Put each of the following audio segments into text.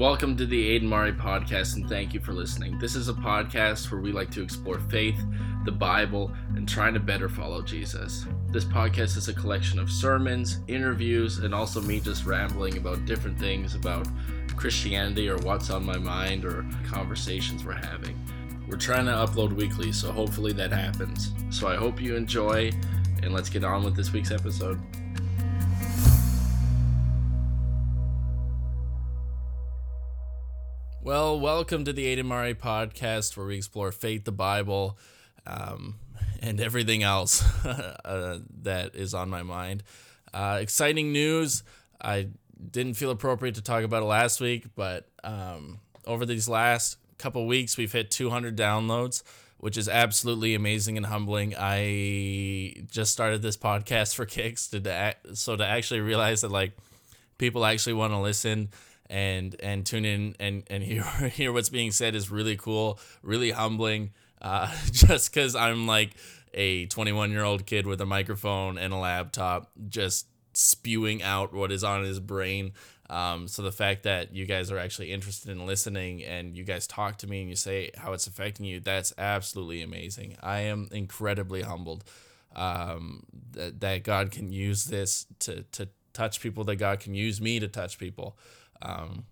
Welcome to the Aden Mari podcast, and thank you for listening. This is a podcast where we like to explore faith, the Bible, and trying to better follow Jesus. This podcast is a collection of sermons, interviews, and also me just rambling about different things about Christianity or what's on my mind or conversations we're having. We're trying to upload weekly, so hopefully that happens. So I hope you enjoy, and let's get on with this week's episode. Well, welcome to the Aden Mari podcast, where we explore faith, the Bible, um, and everything else uh, that is on my mind. Uh, exciting news. I didn't feel appropriate to talk about it last week, but um, over these last couple weeks, we've hit 200 downloads, which is absolutely amazing and humbling. I just started this podcast for kicks to so to actually realize that like people actually want to listen and and tune in and and hear hear what's being said is really cool, really humbling. Uh, just because I'm like a 21 year old kid with a microphone and a laptop, just spewing out what is on his brain. Um, so the fact that you guys are actually interested in listening and you guys talk to me and you say how it's affecting you, that's absolutely amazing. I am incredibly humbled um, that, that God can use this to, to touch people, that God can use me to touch people. Um,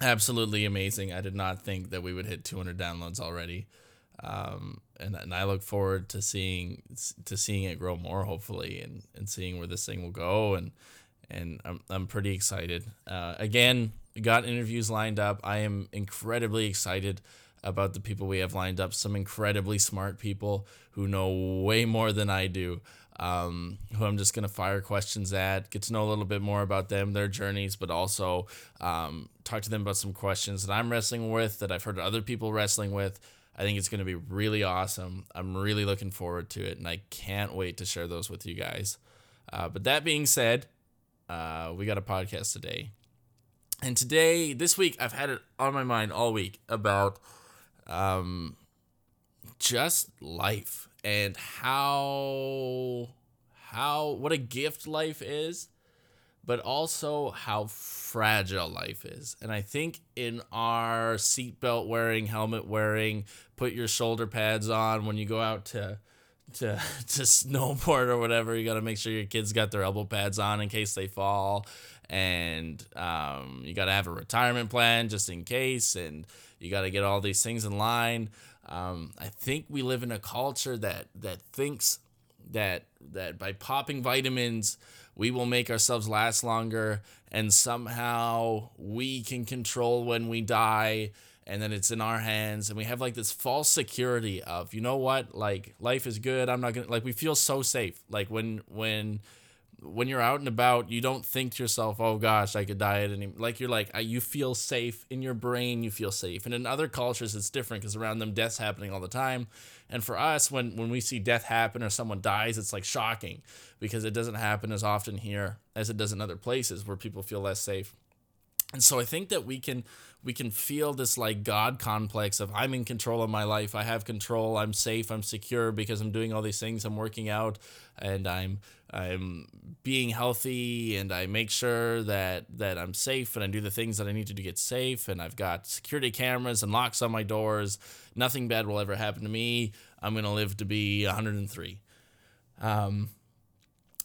absolutely amazing. I did not think that we would hit 200 downloads already. Um, and, and I look forward to seeing to seeing it grow more hopefully and, and seeing where this thing will go and and I'm, I'm pretty excited uh, again got interviews lined up I am incredibly excited about the people we have lined up some incredibly smart people who know way more than I do um, who I'm just going to fire questions at, get to know a little bit more about them, their journeys, but also um, talk to them about some questions that I'm wrestling with, that I've heard other people wrestling with. I think it's going to be really awesome. I'm really looking forward to it, and I can't wait to share those with you guys. Uh, but that being said, uh, we got a podcast today. And today, this week, I've had it on my mind all week about um, just life and how what a gift life is but also how fragile life is. And I think in our seatbelt wearing, helmet wearing, put your shoulder pads on when you go out to to to snowboard or whatever, you got to make sure your kids got their elbow pads on in case they fall, and um, you got to have a retirement plan just in case, and you got to get all these things in line. Um, I think we live in a culture that that thinks that that by popping vitamins we will make ourselves last longer and somehow we can control when we die and then it's in our hands and we have like this false security of you know what? Like life is good. I'm not gonna like we feel so safe. Like when when when you're out and about, you don't think to yourself, "Oh gosh, I could die at any." Like you're like, you feel safe in your brain. You feel safe, and in other cultures, it's different because around them, death's happening all the time. And for us, when when we see death happen or someone dies, it's like shocking because it doesn't happen as often here as it does in other places where people feel less safe. And so I think that we can we can feel this like God complex of I'm in control of my life. I have control. I'm safe. I'm secure because I'm doing all these things. I'm working out and I'm I'm being healthy and I make sure that that I'm safe and I do the things that I need to do to get safe and I've got security cameras and locks on my doors. Nothing bad will ever happen to me. I'm going to live to be 103. Um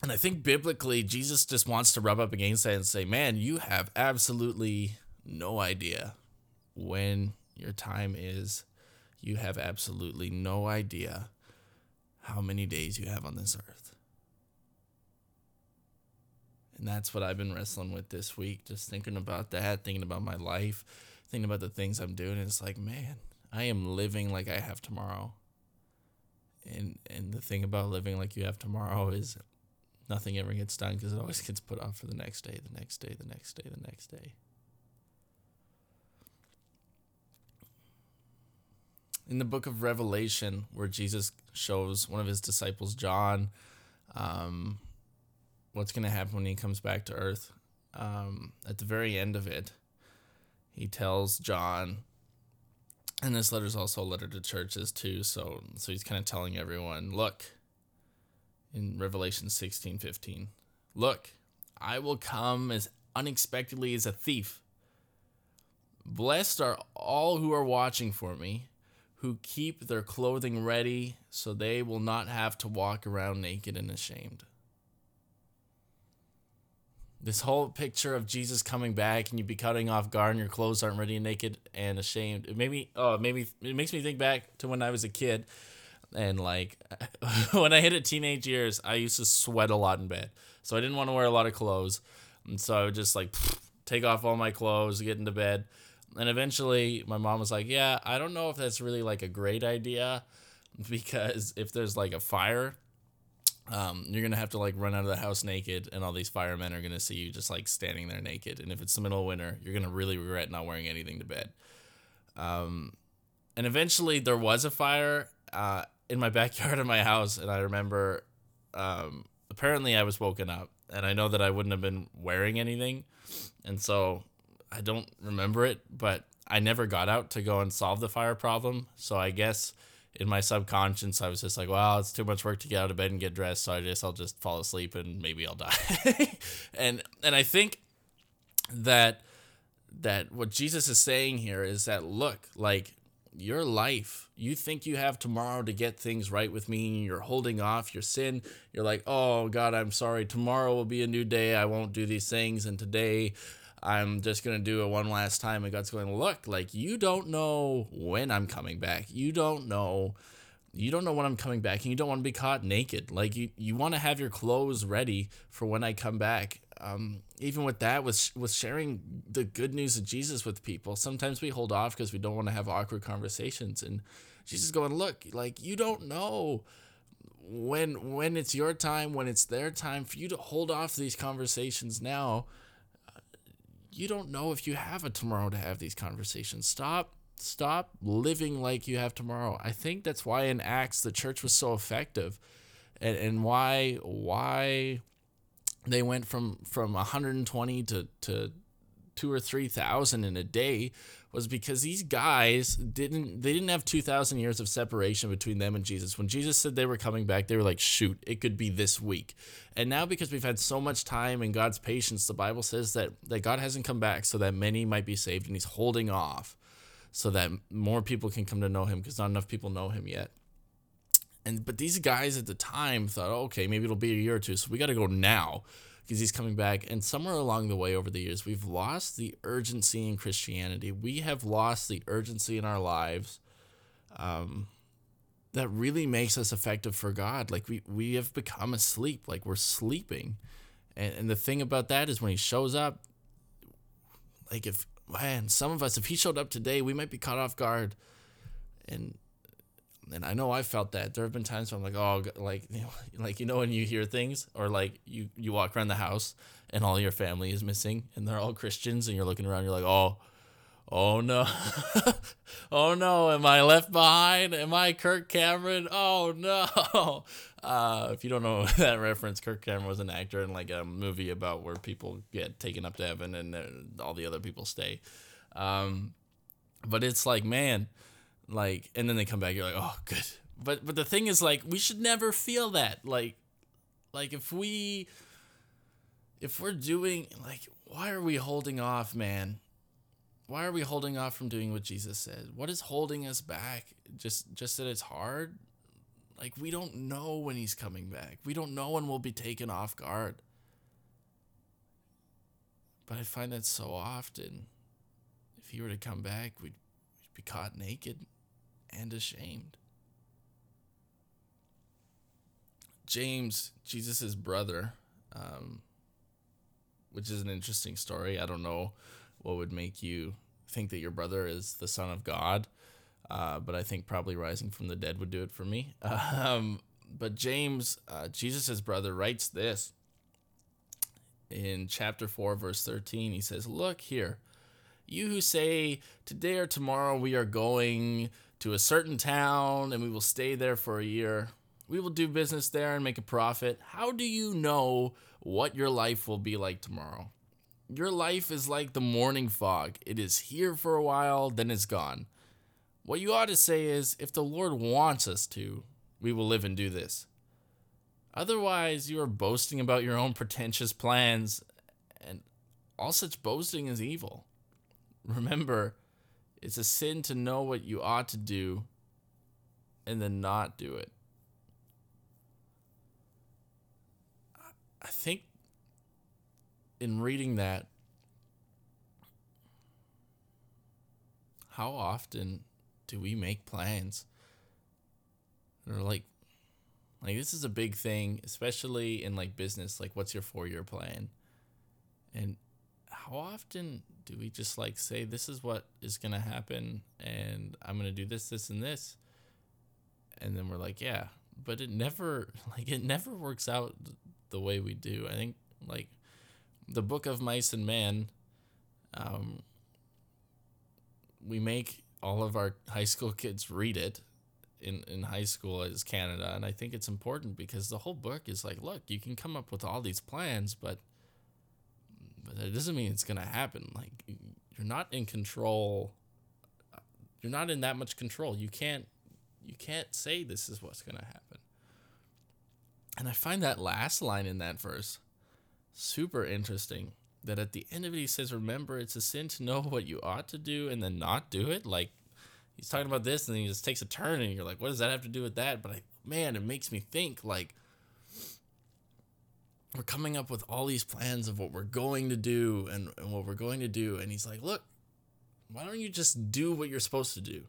and I think biblically, Jesus just wants to rub up against that and say, man, you have absolutely no idea when your time is. You have absolutely no idea how many days you have on this earth. And that's what I've been wrestling with this week, just thinking about that, thinking about my life, thinking about the things I'm doing. And it's like, man, I am living like I have tomorrow. And and the thing about living like you have tomorrow is nothing ever gets done because it always gets put off for the next day, the next day, the next day, the next day. In the book of Revelation, where Jesus shows one of his disciples, John, um, what's going to happen when he comes back to earth, um, at the very end of it, he tells John, and this letter is also a letter to churches too. So, so he's kind of telling everyone, look, in Revelation 16 15. Look, I will come as unexpectedly as a thief. Blessed are all who are watching for me, who keep their clothing ready so they will not have to walk around naked and ashamed. This whole picture of Jesus coming back and you be cutting off guard and your clothes aren't ready and naked and ashamed. It made me oh maybe it makes me think back to when I was a kid and like when I hit a teenage years, I used to sweat a lot in bed. So I didn't want to wear a lot of clothes. And so I would just like take off all my clothes, get into bed. And eventually my mom was like, "Yeah, I don't know if that's really like a great idea because if there's like a fire um, you're gonna have to like run out of the house naked, and all these firemen are gonna see you just like standing there naked. And if it's the middle of winter, you're gonna really regret not wearing anything to bed. Um, and eventually, there was a fire uh, in my backyard of my house, and I remember um, apparently I was woken up, and I know that I wouldn't have been wearing anything, and so I don't remember it, but I never got out to go and solve the fire problem. So I guess in my subconscious, I was just like, well, it's too much work to get out of bed and get dressed, so I guess I'll just fall asleep and maybe I'll die. and and I think that that what Jesus is saying here is that look, like your life, you think you have tomorrow to get things right with me, you're holding off your sin. You're like, "Oh God, I'm sorry. Tomorrow will be a new day. I won't do these things and today I'm just going to do it one last time. And God's going, look, like you don't know when I'm coming back. You don't know. You don't know when I'm coming back, and you don't want to be caught naked. Like you, you want to have your clothes ready for when I come back. Um, even with that, with with sharing the good news of Jesus with people, sometimes we hold off because we don't want to have awkward conversations. And Jesus going, look, like you don't know when when it's your time, when it's their time for you to hold off these conversations now you don't know if you have a tomorrow to have these conversations. Stop stop living like you have tomorrow. I think that's why in Acts the church was so effective and, and why why they went from from 120 to to two or three thousand in a day was because these guys didn't they didn't have 2000 years of separation between them and Jesus. When Jesus said they were coming back, they were like, "Shoot, it could be this week." And now because we've had so much time and God's patience, the Bible says that that God hasn't come back so that many might be saved and he's holding off so that more people can come to know him because not enough people know him yet. And but these guys at the time thought, oh, "Okay, maybe it'll be a year or two, so we got to go now." because he's coming back. And somewhere along the way over the years, we've lost the urgency in Christianity. We have lost the urgency in our lives um, that really makes us effective for God. Like we, we have become asleep, like we're sleeping. And, and the thing about that is when he shows up, like if, man, some of us, if he showed up today, we might be caught off guard. And and I know I felt that. There have been times where I'm like, oh, like, you know, like you know when you hear things, or like you you walk around the house and all your family is missing, and they're all Christians, and you're looking around, you're like, oh, oh no, oh no, am I left behind? Am I Kirk Cameron? Oh no. Uh, if you don't know that reference, Kirk Cameron was an actor in like a movie about where people get taken up to heaven and all the other people stay. Um, but it's like, man like and then they come back you're like oh good. But but the thing is like we should never feel that. Like like if we if we're doing like why are we holding off man? Why are we holding off from doing what jesus said? What is holding us back? Just just that it's hard? Like we don't know when he's coming back. We don't know when we'll be taken off guard. But i find that so often if he were to come back we'd, we'd be caught naked and ashamed. James, Jesus' brother, um, which is an interesting story. I don't know what would make you think that your brother is the Son of God, uh, but I think probably rising from the dead would do it for me. Um, but James, uh, Jesus' brother, writes this in chapter 4, verse 13. He says, Look here, you who say, Today or tomorrow we are going to a certain town and we will stay there for a year. We will do business there and make a profit. How do you know what your life will be like tomorrow? Your life is like the morning fog. It is here for a while, then it's gone. What you ought to say is if the Lord wants us to, we will live and do this. Otherwise, you are boasting about your own pretentious plans, and all such boasting is evil. remember, it's a sin to know what you ought to do and then not do it. I think in reading that, how often do we make plans? Or like, like this is a big thing, especially in like business. Like, what's your four year plan? And how often do we just like say this is what is gonna happen, and I'm gonna do this, this, and this, and then we're like, yeah, but it never like it never works out the way we do. I think like the book of mice and men, um, we make all of our high school kids read it in, in high school as Canada. And I think it's important because the whole book is like, look, you can come up with all these plans, but but that doesn't mean it's gonna happen. Like you're not in control. You're not in that much control. You can't you can't say this is what's gonna happen. And I find that last line in that verse super interesting. That at the end of it, he says, Remember, it's a sin to know what you ought to do and then not do it. Like, he's talking about this and then he just takes a turn and you're like, What does that have to do with that? But I, man, it makes me think like, we're coming up with all these plans of what we're going to do and, and what we're going to do. And he's like, Look, why don't you just do what you're supposed to do?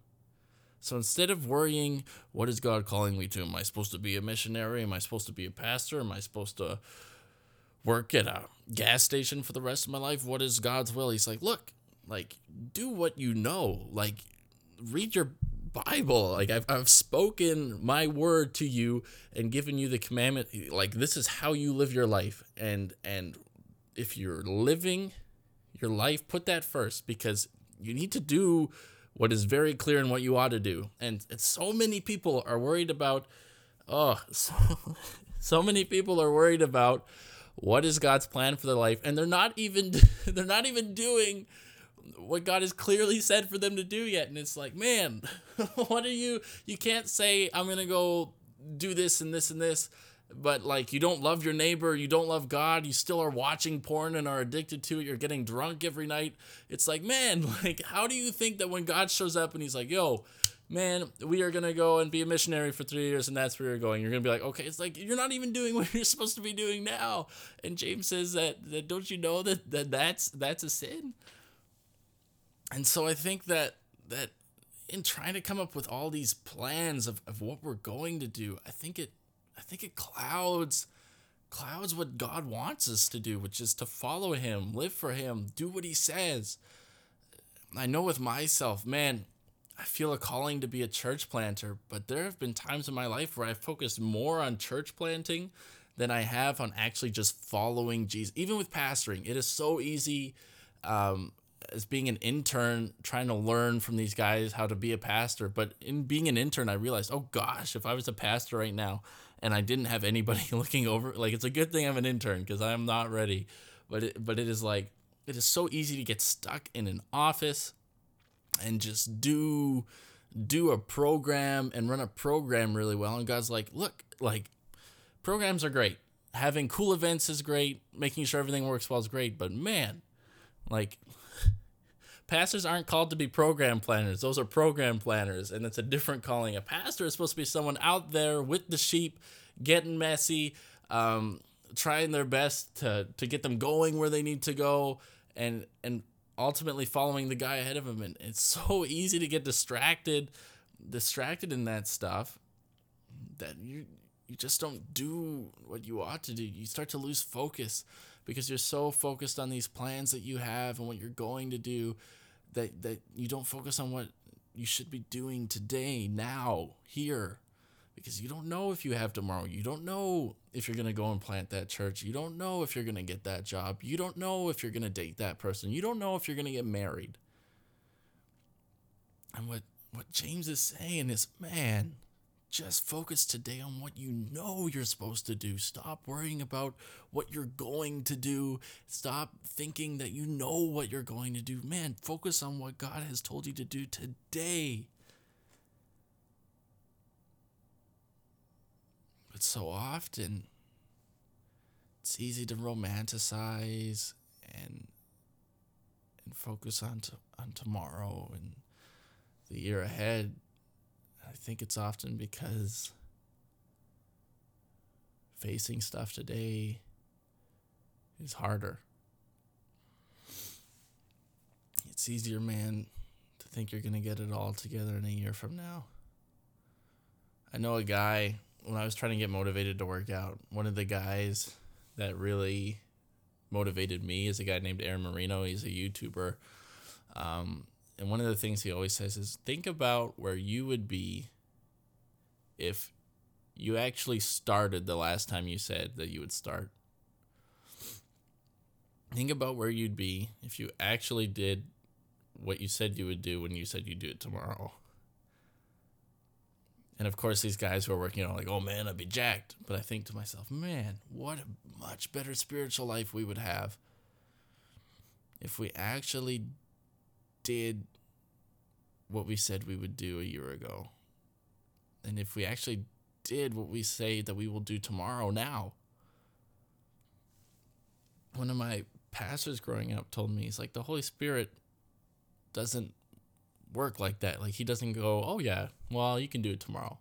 So instead of worrying, what is God calling me to? Am I supposed to be a missionary? Am I supposed to be a pastor? Am I supposed to work at a gas station for the rest of my life? What is God's will? He's like, look, like, do what you know. Like, read your Bible. Like, I've, I've spoken my word to you and given you the commandment. Like, this is how you live your life. And, and if you're living your life, put that first because you need to do what is very clear in what you ought to do. And, and so many people are worried about, oh, so, so many people are worried about what is God's plan for their life, and they're not even they're not even doing what God has clearly said for them to do yet. And it's like, man, what are you? You can't say I'm gonna go do this and this and this but like you don't love your neighbor, you don't love God, you still are watching porn and are addicted to it, you're getting drunk every night. It's like, man, like how do you think that when God shows up and he's like, "Yo, man, we are going to go and be a missionary for 3 years and that's where you're going." You're going to be like, "Okay, it's like you're not even doing what you're supposed to be doing now." And James says that, that don't you know that, that that's that's a sin? And so I think that that in trying to come up with all these plans of, of what we're going to do, I think it I think it clouds clouds what God wants us to do, which is to follow him, live for him, do what he says. I know with myself, man, I feel a calling to be a church planter, but there have been times in my life where I've focused more on church planting than I have on actually just following Jesus. Even with pastoring, it is so easy um, as being an intern trying to learn from these guys how to be a pastor. But in being an intern, I realized, oh gosh, if I was a pastor right now, and I didn't have anybody looking over. Like it's a good thing I'm an intern because I am not ready. But it, but it is like it is so easy to get stuck in an office and just do do a program and run a program really well. And God's like, look, like programs are great. Having cool events is great. Making sure everything works well is great. But man, like pastors aren't called to be program planners. Those are program planners, and it's a different calling. A pastor is supposed to be someone out there with the sheep, getting messy, um, trying their best to to get them going where they need to go, and and ultimately following the guy ahead of them. And it's so easy to get distracted, distracted in that stuff, that you you just don't do what you ought to do. You start to lose focus because you're so focused on these plans that you have and what you're going to do that that you don't focus on what you should be doing today, now, here. Because you don't know if you have tomorrow. You don't know if you're going to go and plant that church. You don't know if you're going to get that job. You don't know if you're going to date that person. You don't know if you're going to get married. And what, what James is saying is, man, just focus today on what you know you're supposed to do. Stop worrying about what you're going to do. Stop thinking that you know what you're going to do. Man, focus on what God has told you to do today. But so often, it's easy to romanticize and and focus on on tomorrow and the year ahead, I think it's often because facing stuff today is harder. It's easier, man, to think you're going to get it all together in a year from now. I know a guy, when I was trying to get motivated to work out, one of the guys that really motivated me is a guy named Aaron Marino. He's a YouTuber. Um, and one of the things he always says is think about where you would be if you actually started the last time you said that you would start. Think about where you'd be if you actually did what you said you would do when you said you'd do it tomorrow. And of course, these guys who are working on like, oh man, I'd be jacked. But I think to myself, man, what a much better spiritual life we would have if we actually did what we said we would do a year ago. And if we actually did what we say that we will do tomorrow now. One of my pastors growing up told me, he's like, the Holy Spirit doesn't work like that. Like, he doesn't go, oh, yeah, well, you can do it tomorrow.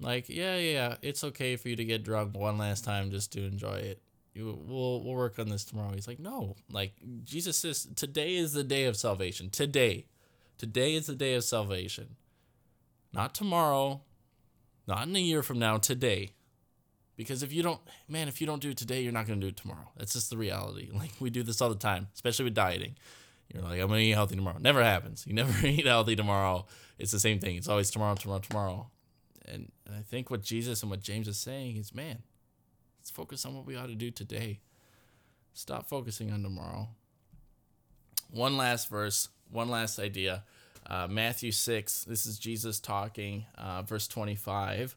Like, yeah, yeah, it's okay for you to get drunk one last time just to enjoy it. You, we'll we'll work on this tomorrow. He's like, no, like Jesus says, today is the day of salvation. Today, today is the day of salvation. Not tomorrow, not in a year from now, today. Because if you don't, man, if you don't do it today, you're not going to do it tomorrow. That's just the reality. Like, we do this all the time, especially with dieting. You're like, I'm going to eat healthy tomorrow. Never happens. You never eat healthy tomorrow. It's the same thing. It's always tomorrow, tomorrow, tomorrow. And, and I think what Jesus and what James is saying is, man, let's focus on what we ought to do today. Stop focusing on tomorrow. One last verse, one last idea. Uh, Matthew 6, this is Jesus talking, uh, verse 25.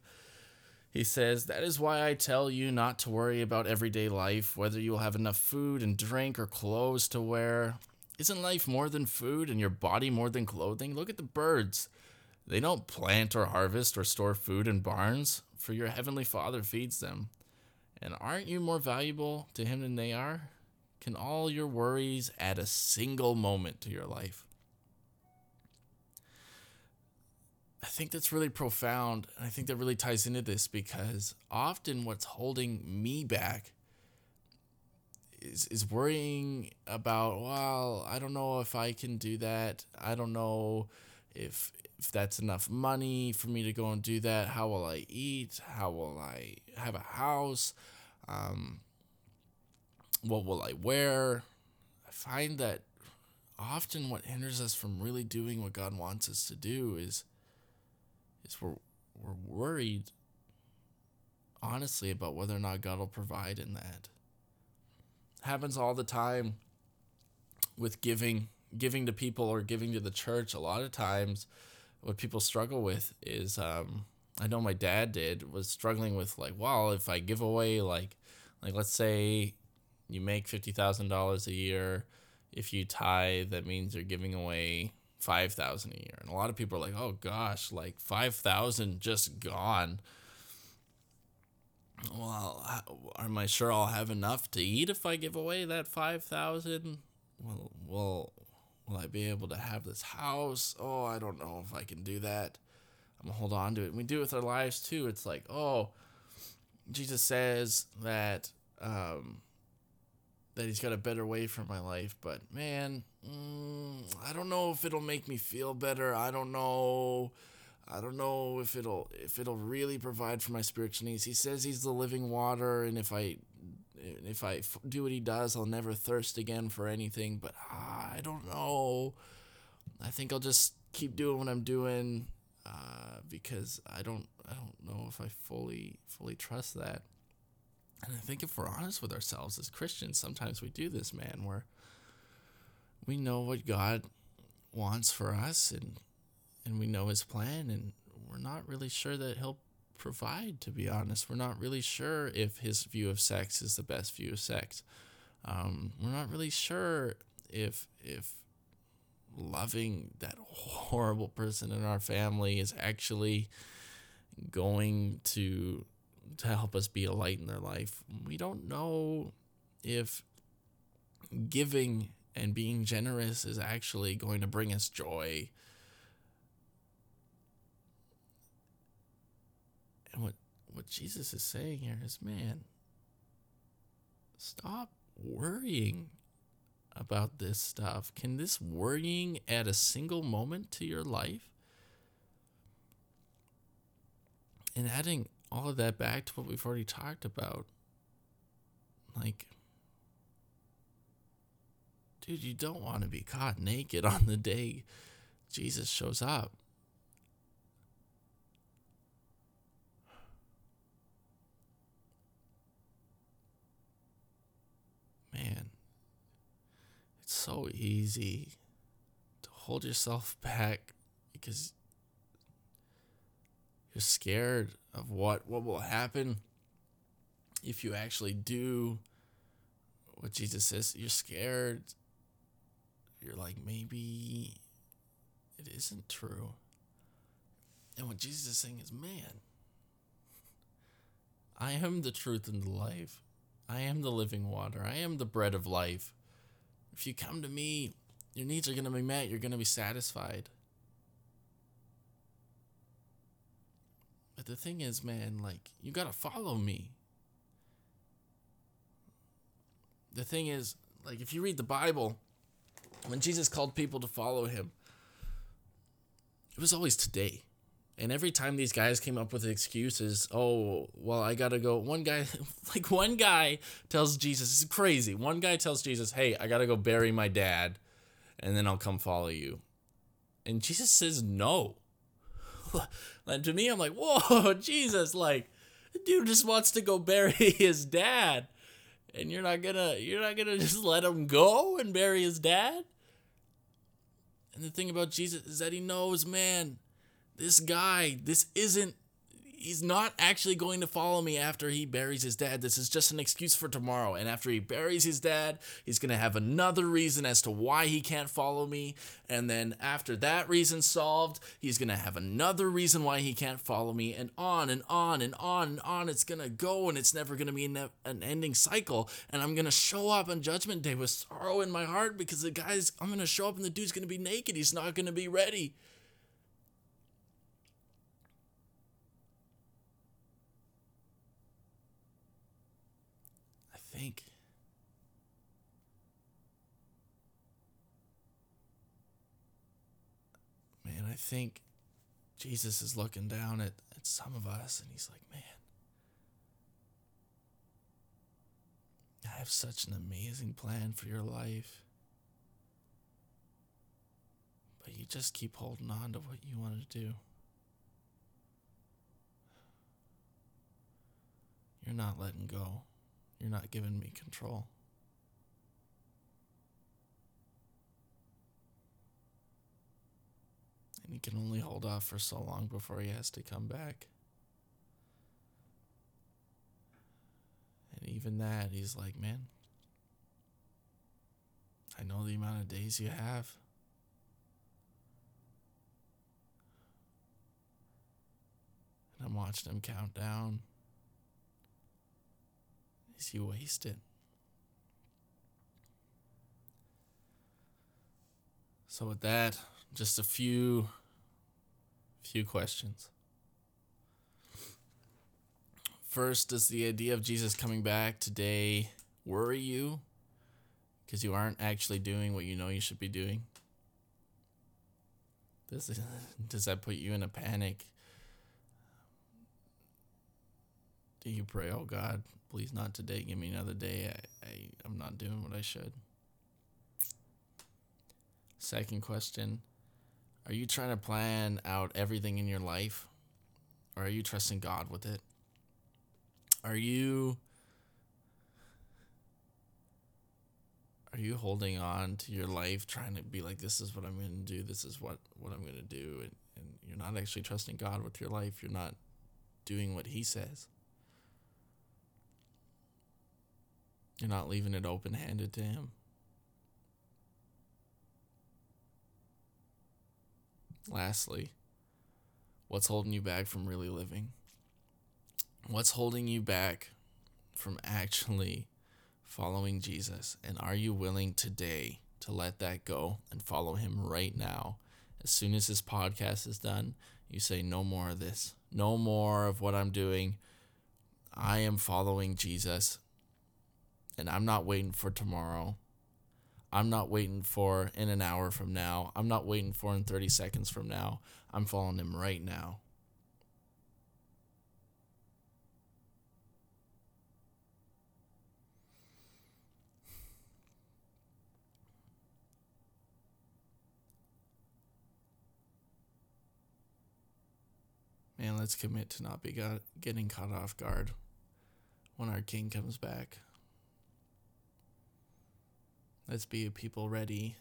He says, That is why I tell you not to worry about everyday life, whether you will have enough food and drink or clothes to wear. Isn't life more than food and your body more than clothing? Look at the birds. They don't plant or harvest or store food in barns, for your heavenly Father feeds them. And aren't you more valuable to Him than they are? Can all your worries add a single moment to your life? I think that's really profound. And I think that really ties into this because often what's holding me back is, is worrying about, well, I don't know if I can do that. I don't know if if that's enough money for me to go and do that. How will I eat? How will I have a house? Um, what will I wear? I find that often what hinders us from really doing what God wants us to do is is we're we're worried honestly about whether or not God will provide in that. Happens all the time with giving giving to people or giving to the church. A lot of times what people struggle with is um, I know my dad did was struggling with like, well, if I give away like like let's say you make fifty thousand dollars a year, if you tithe, that means you're giving away five thousand a year, and a lot of people are like, "Oh gosh, like five thousand just gone." Well, am I sure I'll have enough to eat if I give away that five thousand? Well, will will I be able to have this house? Oh, I don't know if I can do that. I'm gonna hold on to it. And we do it with our lives too. It's like, oh, Jesus says that um, that He's got a better way for my life, but man, mm, I don't know if it'll make me feel better. I don't know. I don't know if it'll if it'll really provide for my spiritual needs. He says he's the living water, and if I if I do what he does, I'll never thirst again for anything. But ah, I don't know. I think I'll just keep doing what I'm doing uh, because I don't I don't know if I fully fully trust that. And I think if we're honest with ourselves as Christians, sometimes we do this, man, where we know what God wants for us and and we know his plan and we're not really sure that he'll provide to be honest. We're not really sure if his view of sex is the best view of sex. Um, we're not really sure if if loving that horrible person in our family is actually going to to help us be a light in their life we don't know if giving And being generous is actually going to bring us joy. And what what Jesus is saying here is, man, stop worrying about this stuff. Can this worrying add a single moment to your life? And adding all of that back to what we've already talked about, like, dude, you don't want to be caught naked on the day Jesus shows up. Man, it's so easy to hold yourself back because you're scared of what what will happen if you actually do what Jesus says. You're scared. You're like maybe it isn't true. And what Jesus is saying is, man, I am the truth and the life. I am the living water. I am the bread of life. If you come to me, your needs are going to be met. You're going to be satisfied. But the thing is, man, like, you got to follow me. The thing is, like, if you read the Bible, when Jesus called people to follow him, it was always today. And every time these guys came up with excuses, oh, well, I gotta go. One guy, like one guy tells Jesus, it's crazy. One guy tells Jesus, hey, I gotta go bury my dad, and then I'll come follow you. And Jesus says no. and to me, I'm like, whoa, Jesus, like, dude just wants to go bury his dad. And you're not gonna you're not gonna just let him go and bury his dad? And the thing about Jesus is that he knows, man, this guy, this isn't he's not actually going to follow me after he buries his dad. This is just an excuse for tomorrow. And after he buries his dad, he's going to have another reason as to why he can't follow me. And then after that reason solved, he's going to have another reason why he can't follow me. And on and on and on and on. It's going to go and it's never going to be an, ending cycle. And I'm going to show up on Judgment Day with sorrow in my heart because the guy's, I'm going to show up and the dude's going to be naked. He's not going to be ready. Think. Man, I think Jesus is looking down at, at some of us and he's like, man, I have such an amazing plan for your life. But you just keep holding on to what you want to do. You're not letting go. You're not giving me control. And he can only hold off for so long before he has to come back. And even that, he's like, man, I know the amount of days you have. And I'm watching him count down is you wasted. So with that, just a few few questions. First, does the idea of Jesus coming back today worry you because you aren't actually doing what you know you should be doing? Does, does that put you in a panic? Do you pray, oh God, please not today. Give me another day. I, I, I'm not doing what I should. Second question Are you trying to plan out everything in your life? Or are you trusting God with it? Are you. Are you holding on to your life, trying to be like, this is what I'm going to do, this is what, what I'm going to do, and, and you're not actually trusting God with your life? You're not doing what He says. You're not leaving it open handed to Him. Lastly, what's holding you back from really living? What's holding you back from actually following Jesus? And are you willing today to let that go and follow him right now. As soon as this podcast is done, you say, No more of this. No more of what I'm doing. I am following Jesus. And I'm not waiting for tomorrow. I'm not waiting for in an hour from now. I'm not waiting for in 30 seconds from now. I'm following him right now. Man, let's commit to not be got, getting caught off guard when our King comes back. Let's be people ready,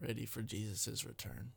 ready for Jesus' return.